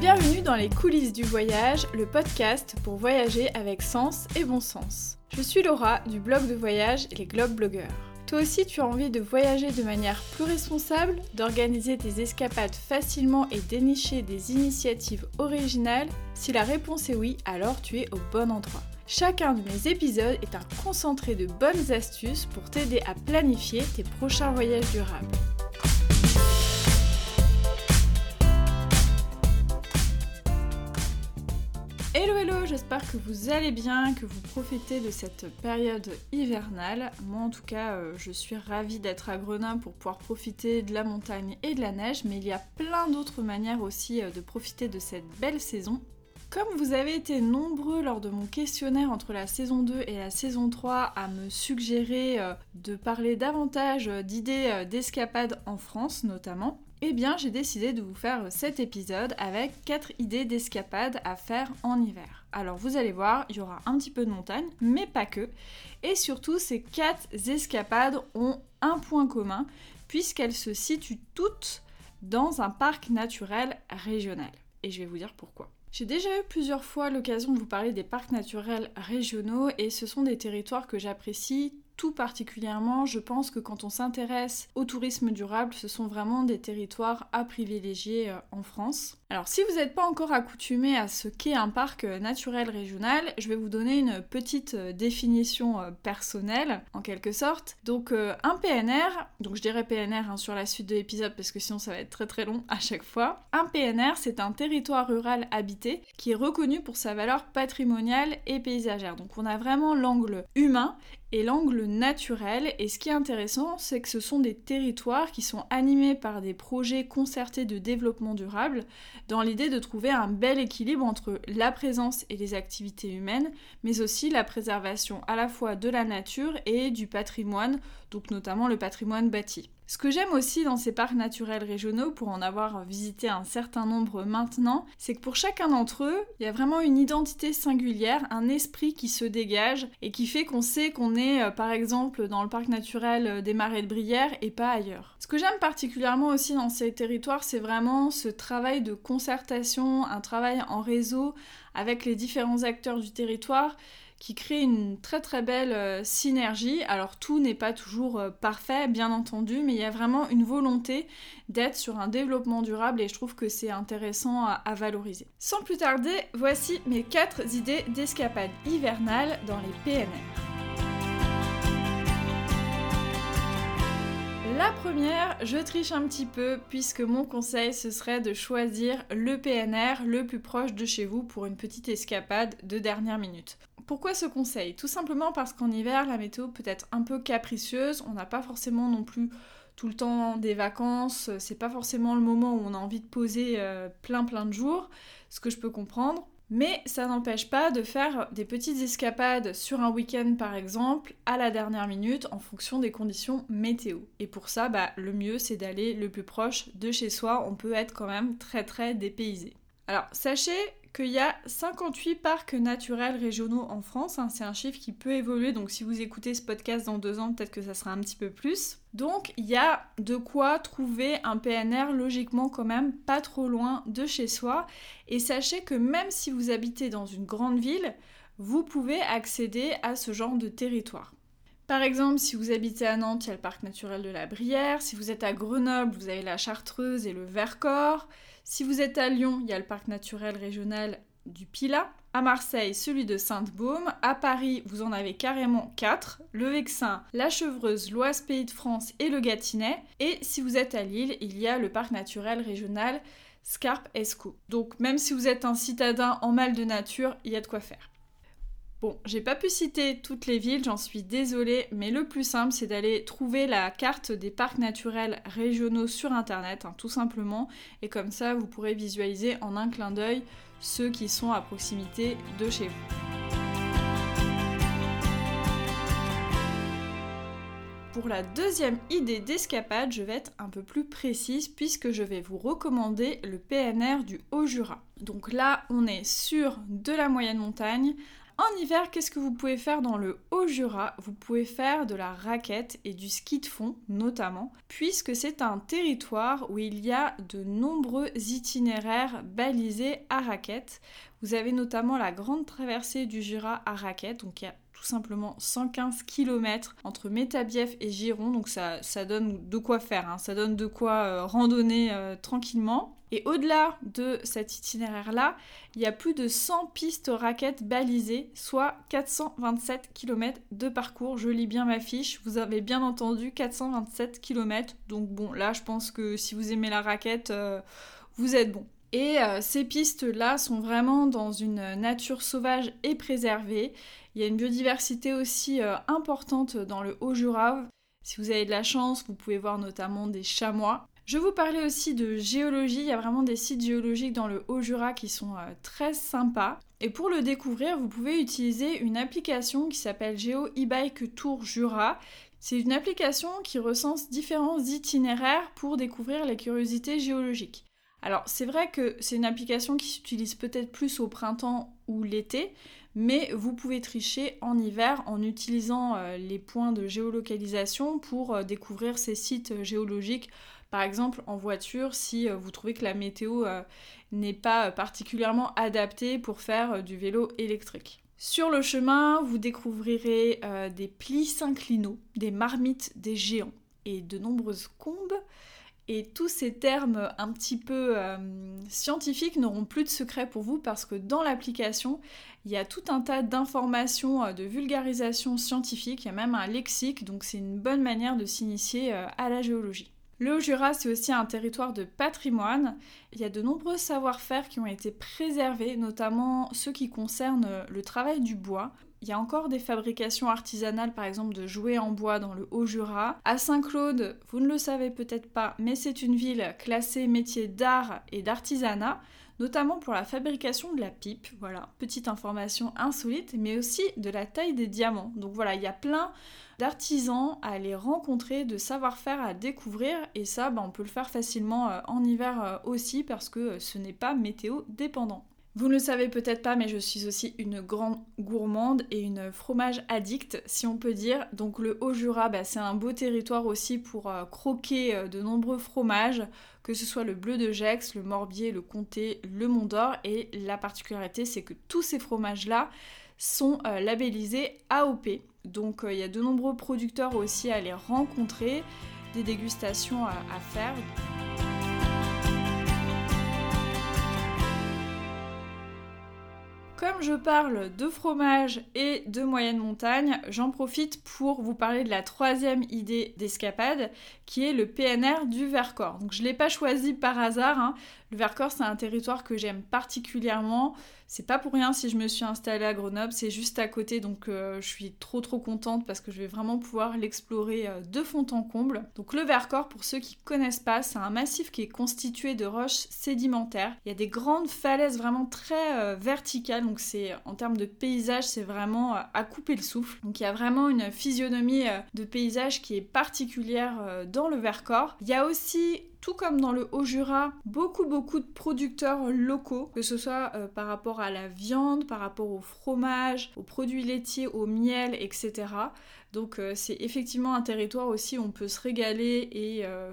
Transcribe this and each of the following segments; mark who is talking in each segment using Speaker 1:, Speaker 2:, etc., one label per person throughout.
Speaker 1: Bienvenue dans les coulisses du voyage, le podcast pour voyager avec sens et bon sens. Je suis Laura du blog de voyage Les Globe Blogueurs. Toi aussi, tu as envie de voyager de manière plus responsable, d'organiser tes escapades facilement et dénicher des initiatives originales? Si la réponse est oui, alors tu es au bon endroit. Chacun de mes épisodes est un concentré de bonnes astuces pour t'aider à planifier tes prochains voyages durables. Hello hello, j'espère que vous allez bien, que vous profitez de cette période hivernale. Moi en tout cas, euh, je suis ravie d'être à Grenoble pour pouvoir profiter de la montagne et de la neige, mais il y a plein d'autres manières aussi euh, de profiter de cette belle saison comme vous avez été nombreux lors de mon questionnaire entre la saison 2 et la saison 3 à me suggérer euh, de parler davantage d'idées d'escapades en France notamment, eh bien j'ai décidé de vous faire cet épisode avec 4 idées d'escapades à faire en hiver. Alors vous allez voir, il y aura un petit peu de montagne, mais pas que. Et surtout, ces 4 escapades ont un point commun, puisqu'elles se situent toutes dans un parc naturel régional. Et je vais vous dire pourquoi. J'ai déjà eu plusieurs fois l'occasion de vous parler des parcs naturels régionaux et ce sont des territoires que j'apprécie tout particulièrement, je pense que quand on s'intéresse au tourisme durable, ce sont vraiment des territoires à privilégier euh, en France. Alors si vous n'êtes pas encore accoutumé à ce qu'est un parc euh, naturel régional, je vais vous donner une petite euh, définition personnelle en quelque sorte. Donc un PNR, donc je dirais PNR hein, sur la suite de l'épisode parce que sinon ça va être très très long à chaque fois. Un PNR c'est un territoire rural habité qui est reconnu pour sa valeur patrimoniale et paysagère. Donc on a vraiment l'angle humain et l'angle naturel. Et ce qui est intéressant, c'est que ce sont des territoires qui sont animés par des projets concertés de développement durable dans l'idée de trouver un bel équilibre entre la présence et les activités humaines, mais aussi la préservation à la fois de la nature et du patrimoine, donc notamment le patrimoine bâti. Ce que j'aime aussi dans ces parcs naturels régionaux, pour en avoir visité un certain nombre maintenant, c'est que pour chacun d'entre eux, il y a vraiment une identité singulière, un esprit qui se dégage et qui fait qu'on sait qu'on est euh, par exemple dans le parc naturel euh, des Marais de Brière et pas ailleurs. Ce que j'aime particulièrement aussi dans ces territoires, c'est vraiment ce travail de concertation, un travail en réseau avec les différents acteurs du territoire qui crée une très très belle euh, synergie. Alors tout n'est pas toujours euh, parfait, bien entendu, mais il y a vraiment une volonté d'être sur un développement durable et je trouve que c'est intéressant à, à, valoriser. Sans plus tarder, voici mes 4 idées d'escapade hivernale dans les PNR. La première, je triche un petit peu puisque mon conseil ce serait de choisir le PNR le plus proche de chez vous pour une petite escapade de dernière minute. Pourquoi ce conseil? Tout simplement parce qu'en hiver, la météo peut être un peu capricieuse, on n'a pas forcément non plus tout le temps des vacances, c'est pas forcément le moment où on a envie de poser euh, plein plein de jours, ce que je peux comprendre. Mais ça n'empêche pas de faire des petites escapades sur un week-end par exemple à la dernière minute en fonction des conditions météo. Et pour ça, bah, le mieux c'est d'aller le plus proche de chez soi, on peut être quand même très très dépaysé. Alors sachez qu'il y a 58 parcs naturels régionaux en France. Hein. c'est un chiffre qui peut évoluer, donc si vous écoutez ce podcast dans deux ans, peut-être que ça sera un petit peu plus. Donc il y a de quoi trouver un PNR logiquement quand même pas trop loin de chez soi. Et sachez que même si vous habitez dans une grande ville, vous pouvez accéder à ce genre de territoire. Par exemple, si vous habitez à Nantes, il y a le parc naturel de la Brière. Si vous êtes à Grenoble, vous avez la Chartreuse et le Vercors. Si vous êtes à Lyon, il y a le parc naturel régional du Pilat. À Marseille, celui de Sainte-Baume. À Paris, vous en avez carrément 4. Le Vexin, la Chevreuse, l'Oise Pays de France et le Gâtinais. Et si vous êtes à Lille, il y a le parc naturel régional Scarpe Esco. Donc même si vous êtes un citadin en mal de nature, il y a de quoi faire. Bon, j'ai pas pu citer toutes les villes, j'en suis désolée, mais le plus simple c'est d'aller trouver la carte des parcs naturels régionaux sur internet, hein, tout simplement, et comme ça vous pourrez visualiser en un clin d'œil ceux qui sont à proximité de chez vous. Pour la deuxième idée d'escapade, je vais être un peu plus précise puisque je vais vous recommander le PNR du Haut-Jura. Donc là, on est sur de la moyenne montagne, En hiver, qu'est-ce que vous pouvez faire dans le Haut-Jura? Vous pouvez faire de la raquette et du ski de fond notamment, puisque c'est un territoire où il y a de nombreux itinéraires balisés à raquette. Vous avez notamment la grande traversée du Jura à raquette, donc il y a tout simplement 115 km entre Métabief et Giron, donc ça, ça donne de quoi faire, hein. ça donne de quoi euh, randonner euh, tranquillement. Et au-delà de cet itinéraire-là, il y a plus de 100 pistes raquettes balisées, soit 427 km de parcours. Je lis bien ma fiche, vous avez bien entendu 427 km. Donc bon, là je pense que si vous aimez la raquette, euh, vous êtes bon. Et ces pistes-là sont vraiment dans une nature sauvage et préservée. Il y a une biodiversité aussi euh, importante dans le Haut-Jura. Si vous avez de la chance, vous pouvez voir notamment des chamois. Je vous parlais aussi de géologie, il y a vraiment des sites géologiques dans le Haut-Jura qui sont euh, très sympas. Et pour le découvrir, vous pouvez utiliser une application qui s'appelle Géo e-bike Tour Jura. C'est une application qui recense différents itinéraires pour découvrir les curiosités géologiques. Alors c'est vrai que c'est une application qui s'utilise peut-être plus au printemps ou l'été, mais vous pouvez tricher en hiver en utilisant euh, les points de géolocalisation pour euh, découvrir ces sites euh, géologiques. Par exemple en voiture, si vous trouvez que la météo n'est pas particulièrement adaptée pour faire du vélo électrique. Sur le chemin, vous découvrirez des plis synclinaux, des marmites, des géants et de nombreuses combes. Et tous ces termes un petit peu euh, scientifiques n'auront plus de secret pour vous parce que dans l'application, il y a tout un tas d'informations euh, de vulgarisation scientifique, il y a même un lexique, donc c'est une bonne manière de s'initier euh, à la géologie. Le Haut-Jura, c'est aussi un territoire de patrimoine. Il y a de nombreux savoir-faire qui ont été préservés, notamment ceux qui concernent le travail du bois. Il y a encore des fabrications artisanales, par exemple, de jouets en bois dans le Haut-Jura. À Saint-Claude, vous ne le savez peut-être pas, mais c'est une ville classée métier d'art et d'artisanat, notamment pour la fabrication de la pipe. Voilà, petite information insolite, mais aussi de la taille des diamants. Donc voilà, il y a plein d'artisans à aller rencontrer, de savoir-faire à découvrir, et ça, bah, on peut le faire facilement euh, en hiver euh, aussi parce que ce n'est pas météo dépendant. Vous ne le savez peut-être pas, mais je suis aussi une grande gourmande et une fromage addict, si on peut dire. Donc le Haut-Jura, bah, c'est un beau territoire aussi pour euh, croquer euh, de nombreux fromages, que ce soit le bleu de Gex, le Morbier, le Comté, le Mont d'Or. Et la particularité, c'est que tous ces fromages-là sont euh, labellisés AOP. Donc il y a de nombreux producteurs aussi à les rencontrer, des dégustations à faire. Comme je parle de fromage et de moyenne montagne, j'en profite pour vous parler de la troisième idée d'escapade, qui est le PNR du Vercors. Donc je ne l'ai pas choisi par hasard, hein. le Vercors c'est un territoire que j'aime particulièrement. C'est pas pour rien si je me suis installée à Grenoble, c'est juste à côté, donc euh, je suis trop trop contente parce que je vais vraiment pouvoir l'explorer euh, de fond en comble. Donc le Vercors, pour ceux qui connaissent pas, c'est un massif qui est constitué de roches sédimentaires. Il y a des grandes falaises vraiment très euh, verticales, donc c'est en termes de paysage, c'est vraiment à couper le souffle. Donc il y a vraiment une physionomie de paysage qui est particulière dans le Vercors. Il y a aussi tout comme dans le Haut-Jura, beaucoup beaucoup de producteurs locaux, que ce soit euh, par rapport à la viande, par rapport au fromage, aux produits laitiers, au miel, etc. Donc euh, c'est effectivement un territoire aussi où on peut se régaler et, euh,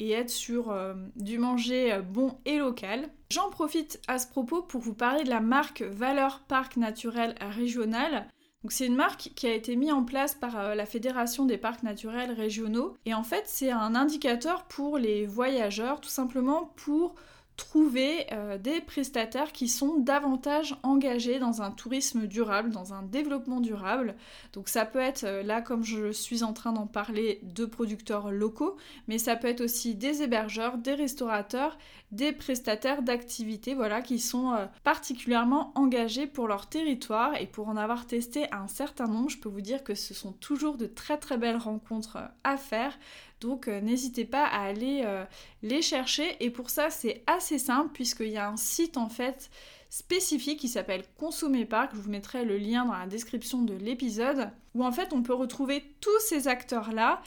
Speaker 1: être sur du manger bon et local. J'en profite à ce propos pour vous parler de la marque Valeur Parc Naturel Régional c'est une marque qui a été mise en place par euh, la Fédération des parcs naturels régionaux. Et en fait c'est un indicateur pour les voyageurs tout simplement pour trouver euh, des prestataires qui sont davantage engagés dans un tourisme durable, dans un développement durable. Donc ça peut être, euh, là comme je suis en train d'en parler, de producteurs locaux, mais ça peut être aussi des hébergeurs, des restaurateurs, des prestataires d'activités, voilà, qui sont euh, particulièrement engagés pour leur territoire. Et pour en avoir testé un certain nombre, je peux vous dire que ce sont toujours de très très belles rencontres à faire. Donc euh, n'hésitez pas à aller euh, les chercher. Et pour ça, c'est assez simple puisqu'il y a un site en fait spécifique qui s'appelle Consommer Parc. Je vous mettrai le lien dans la description de l'épisode où en fait on peut retrouver tous ces acteurs-là.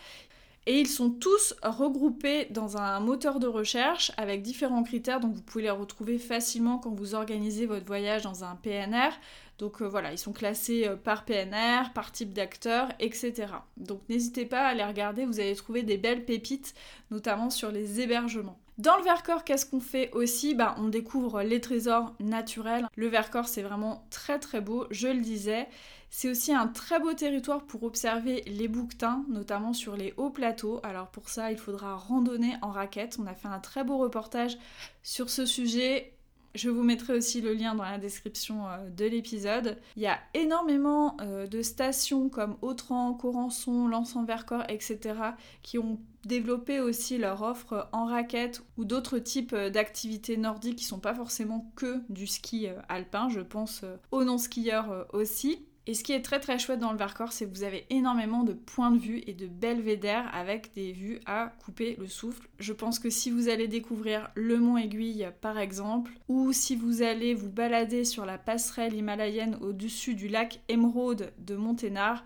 Speaker 1: Et ils sont tous regroupés dans un moteur de recherche avec différents critères, donc vous pouvez les retrouver facilement quand vous organisez votre voyage dans un PNR. Donc euh, voilà, ils sont classés euh, par PNR, par type d'acteur, etc. Donc n'hésitez pas à les regarder, vous allez trouver des belles pépites, notamment sur les hébergements. Dans le Vercors, qu'est-ce qu'on fait aussi? Bah, On découvre les trésors naturels. Le Vercors, c'est vraiment très très beau, je le disais. C'est aussi un très beau territoire pour observer les bouquetins, notamment sur les hauts plateaux. Alors pour ça, il faudra randonner en raquette. On a fait un très beau reportage sur ce sujet. Je vous mettrai aussi le lien dans la description euh, de l'épisode. Il y a énormément euh, de stations comme Autran, Corançon, Lens-en-Vercors, etc. qui ont développé aussi leur offre en raquette ou d'autres types euh, d'activités nordiques qui sont pas forcément que du ski alpin. Je pense aux non-skieurs aussi. Et ce qui est très très chouette dans le Vercors, c'est que vous avez énormément de points de vue et de belvédères avec des vues à couper le souffle. Je pense que si vous allez découvrir le mont Aiguille par exemple, ou si vous allez vous balader sur la passerelle himalayenne au-dessus du lac Émeraude de Monténard,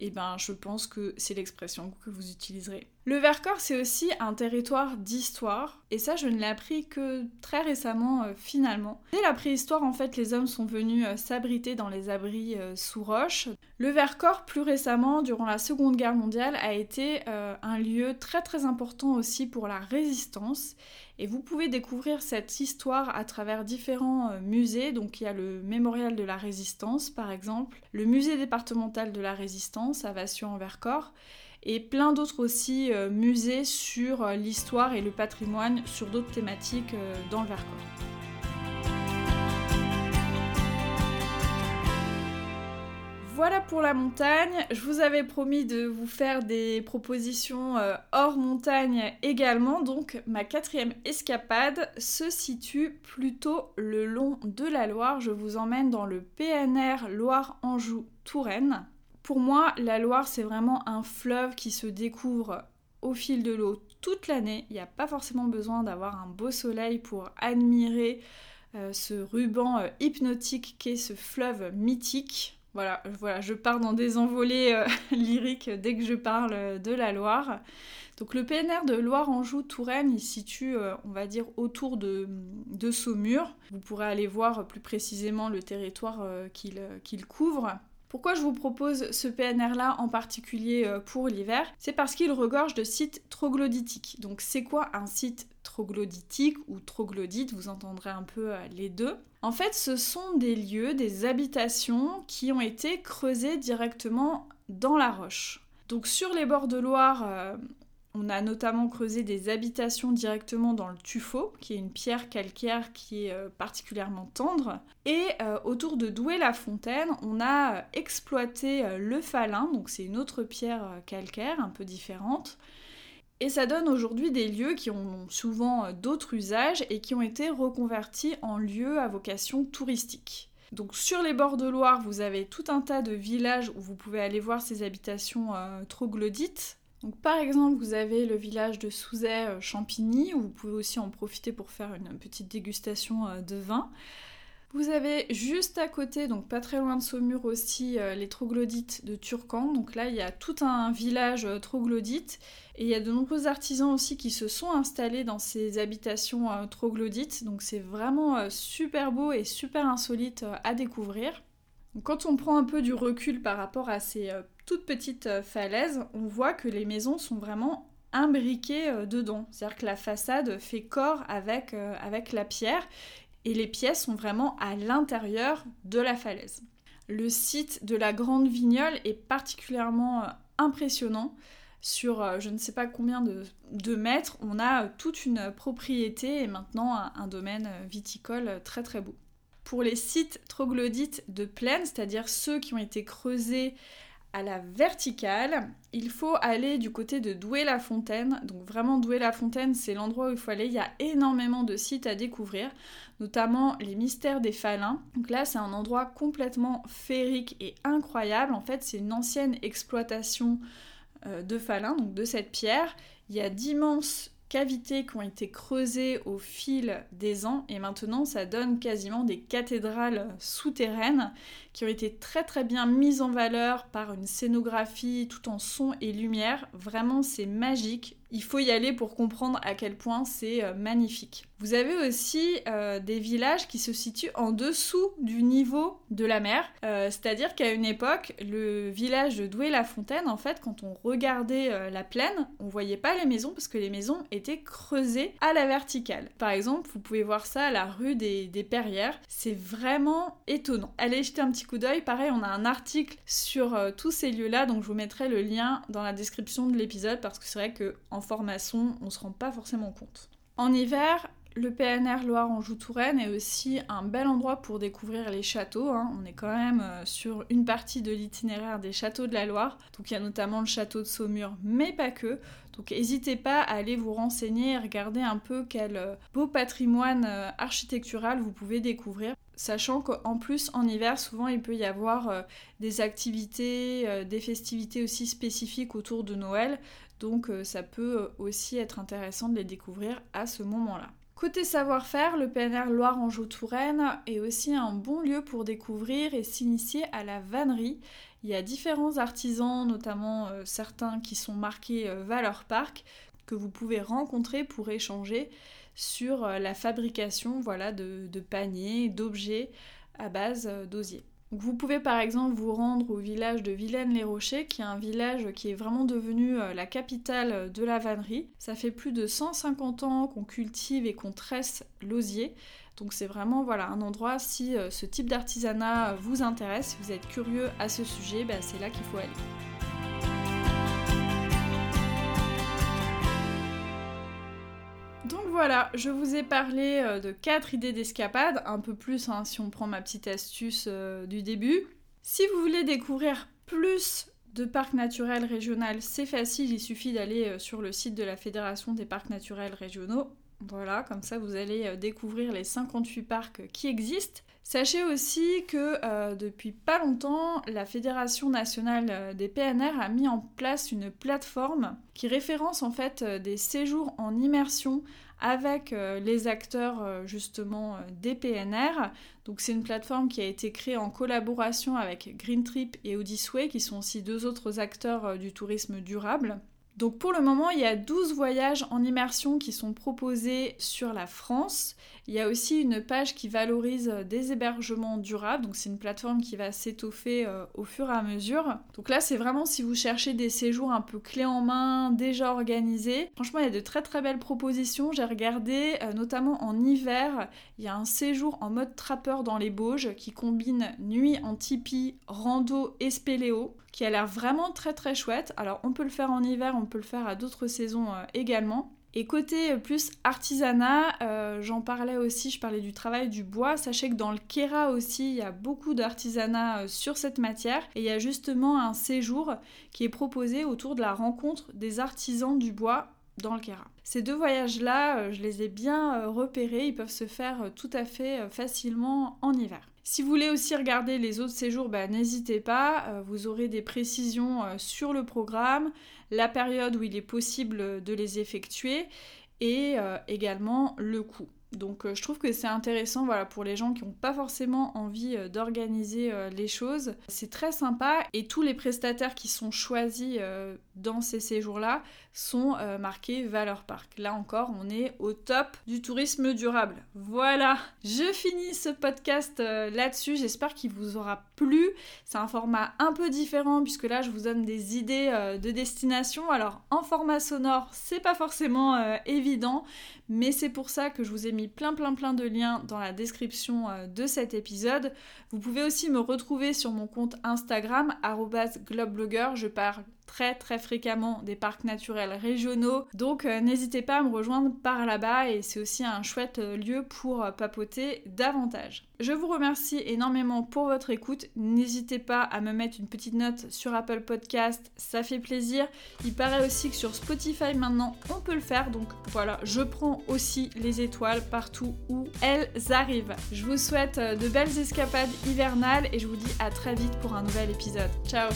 Speaker 1: eh ben, je pense que c'est l'expression que vous utiliserez. Le Vercors, c'est aussi un territoire d'histoire, et ça, je ne l'ai appris que très récemment, euh, finalement. Dès la préhistoire, en fait, les hommes sont venus euh, s'abriter dans les abris euh, sous roche. Le Vercors, plus récemment, durant la Seconde Guerre mondiale, a été un lieu très très important aussi pour la résistance, et vous pouvez découvrir cette histoire à travers différents musées. Donc il y a le Mémorial de la Résistance par exemple, le musée départemental de la Résistance à Vassio-en-Vercors et plein d'autres aussi euh, musées sur euh, l'histoire et le patrimoine sur d'autres thématiques dans le Vercors. Voilà pour la montagne. Je vous avais promis de vous faire des propositions euh, hors montagne également. Donc ma quatrième escapade se situe plutôt le long de la Loire. Je vous emmène dans le PNR Loire-Anjou-Touraine. Pour moi, la Loire, c'est vraiment un fleuve qui se découvre au fil de l'eau toute l'année. Il n'y a pas forcément besoin d'avoir un beau soleil pour admirer euh, ce ruban euh, hypnotique qu'est ce fleuve mythique. Voilà, voilà, je pars dans des envolées euh, lyriques dès que je parle de la Loire. Donc le PNR de Loire-Anjou-Touraine, il se situe, on va dire, autour de, Saumur. Vous pourrez aller voir plus précisément le territoire qu'il couvre. Pourquoi je vous propose ce PNR-là en particulier pour l'hiver? C'est parce qu'il regorge de sites troglodytiques. Donc c'est quoi un site troglodytique ou troglodyte? Vous entendrez un peu les deux. En fait, ce sont des lieux, des habitations qui ont été creusées directement dans la roche. Donc sur les bords de Loire, euh, on a notamment creusé des habitations directement dans le tuffeau, qui est une pierre calcaire qui est euh, particulièrement tendre. Et euh, autour de Douai-la-Fontaine, on a exploité le falin, donc c'est une autre pierre calcaire un peu différente, et ça donne aujourd'hui des lieux qui ont souvent euh, d'autres usages et qui ont été reconvertis en lieux à vocation touristique. Donc sur les bords de Loire, vous avez tout un tas de villages où vous pouvez aller voir ces habitations euh, troglodytes. Par exemple, vous avez le village de Souzet-Champigny, où vous pouvez aussi en profiter pour faire une petite dégustation euh, de vin. Vous avez juste à côté, donc pas très loin de Saumur aussi, euh, les troglodytes de Turcan. Donc là, il y a tout un village euh, troglodyte et il y a de nombreux artisans aussi qui se sont installés dans ces habitations euh, troglodytes. Donc c'est vraiment super beau et super insolite à découvrir. quand on prend un peu du recul par rapport à ces toutes petites falaises, on voit que les maisons sont vraiment imbriquées dedans. C'est-à-dire que la façade fait corps avec, avec la pierre et les pièces sont vraiment à l'intérieur de la falaise. Le site de la Grande Vignole est particulièrement euh, impressionnant. Sur euh, je ne sais pas combien de, mètres, on a euh, toute une propriété et maintenant un, domaine viticole très très beau. Pour les sites troglodytes de plaine, c'est-à-dire ceux qui ont été creusés à la verticale, il faut aller du côté de Douai-la-Fontaine. Donc vraiment Douai-la-Fontaine, c'est l'endroit où il faut aller. Il y a énormément de sites à découvrir, notamment les mystères des Falins. Donc là, c'est un endroit complètement féerique et incroyable. En fait, c'est une ancienne exploitation euh, de Falins, donc de cette pierre. Il y a d'immenses cavités qui ont été creusées au fil des ans et maintenant ça donne quasiment des cathédrales souterraines qui ont été très très bien mises en valeur par une scénographie tout en son et lumière. Vraiment c'est magique. Il faut y aller pour comprendre à quel point c'est euh, magnifique. Vous avez aussi euh, des villages qui se situent en dessous du niveau de la mer. Euh, c'est-à-dire qu'à une époque, le village de Douai-la-Fontaine, en fait, quand on regardait la plaine, on voyait pas les maisons parce que les maisons étaient creusées à la verticale. Par exemple, vous pouvez voir ça à la rue des, Perrières. C'est vraiment étonnant. Allez jeter un petit coup d'œil. Pareil, on a un article sur tous ces lieux-là, donc je vous mettrai le lien dans la description de l'épisode parce que c'est vrai que formation, on se rend pas forcément compte. En hiver, le PNR Loire-Anjou-Touraine est aussi un bel endroit pour découvrir les châteaux. Hein. On est quand même euh, sur une partie de l'itinéraire des châteaux de la Loire. Donc il y a notamment le château de Saumur, mais pas que. Donc n'hésitez pas à aller vous renseigner et regarder un peu quel euh, beau patrimoine euh, architectural vous pouvez découvrir. Sachant qu'en plus en hiver souvent il peut y avoir des activités, des festivités aussi spécifiques autour de Noël. Donc ça peut aussi être intéressant de les découvrir à ce moment-là. Côté savoir-faire, le PNR Loire-Anjou-Touraine est aussi un bon lieu pour découvrir et s'initier à la vannerie. Il y a différents artisans, notamment euh, certains qui sont marqués euh, Valeur Parc, que vous pouvez rencontrer pour échanger sur euh, la fabrication voilà, de paniers, d'objets à base d'osier vous pouvez par exemple vous rendre au village de Vilaine-les-Rochers, qui est un village qui est vraiment devenu euh, la capitale de la vannerie. Ça fait plus de 150 ans qu'on cultive et qu'on tresse l'osier. Donc c'est vraiment voilà, un endroit, si euh, ce type d'artisanat vous intéresse, si vous êtes curieux à ce sujet, bah, c'est là qu'il faut aller. Voilà, je vous ai parlé euh, de 4 idées d'escapade, un peu plus hein, si on prend ma petite astuce euh, du début. Si vous voulez découvrir plus de parcs naturels régionaux, c'est facile, il suffit d'aller euh, sur le site de la Fédération des parcs naturels régionaux. Voilà, comme ça vous allez découvrir les 58 parcs qui existent. Sachez aussi que depuis pas longtemps, la Fédération nationale des PNR a mis en place une plateforme qui référence en fait des séjours en immersion avec euh, les acteurs euh, justement euh, des PNR. Donc c'est une plateforme qui a été créée en collaboration avec Green Trip et Odyssey, qui sont aussi deux autres acteurs du tourisme durable. Donc pour le moment, il y a 12 voyages en immersion qui sont proposés sur la France. Il y a aussi une page qui valorise des hébergements durables, donc c'est une plateforme qui va s'étoffer euh, au fur et à mesure. Donc là, c'est vraiment si vous cherchez des séjours un peu clés en main, déjà organisés. Franchement, il y a de très très belles propositions. J'ai regardé, euh, notamment en hiver, il y a un séjour en mode trappeur dans les Bauges qui combine nuit en tipi, rando et spéléo qui a l'air vraiment très très chouette. Alors on peut le faire en hiver, on peut le faire à d'autres saisons euh, également. Et côté euh, plus artisanat, euh, j'en parlais aussi, je parlais du travail du bois. Sachez que dans le Kera aussi, il y a beaucoup d'artisanat sur cette matière. Et il y a justement un séjour qui est proposé autour de la rencontre des artisans du bois dans le Kera. Ces deux voyages-là, je les ai bien repérés, ils peuvent se faire tout à fait facilement en hiver. Si vous voulez aussi regarder les autres séjours, bah, n'hésitez pas, euh, vous aurez des précisions euh, sur le programme, la période où il est possible de les effectuer et euh, également le coût. Donc je trouve que c'est intéressant voilà, pour les gens qui n'ont pas forcément envie d'organiser les choses. C'est très sympa et tous les prestataires qui sont choisis dans ces séjours-là sont euh, marqués Valeur Parc. Là encore, on est au top du tourisme durable. Voilà, je finis ce podcast euh, là-dessus. J'espère qu'il vous aura C'est un format un peu différent puisque là, je vous donne des idées euh, de destination. Alors, en format sonore, c'est pas forcément évident, mais c'est pour ça que je vous ai mis plein plein plein de liens dans la description de cet épisode. Vous pouvez aussi me retrouver sur mon compte Instagram @globeblogger. Je parle très très fréquemment des parcs naturels régionaux. Donc euh, n'hésitez pas à me rejoindre par là-bas et c'est aussi un chouette euh, lieu pour euh, papoter davantage. Je vous remercie énormément pour votre écoute. N'hésitez pas à me mettre une petite note sur Apple Podcast, ça fait plaisir. Il paraît aussi que sur Spotify maintenant on peut le faire. Donc voilà, je prends aussi les étoiles partout où elles arrivent. Je vous souhaite de belles escapades hivernales et je vous dis à très vite pour un nouvel épisode. Ciao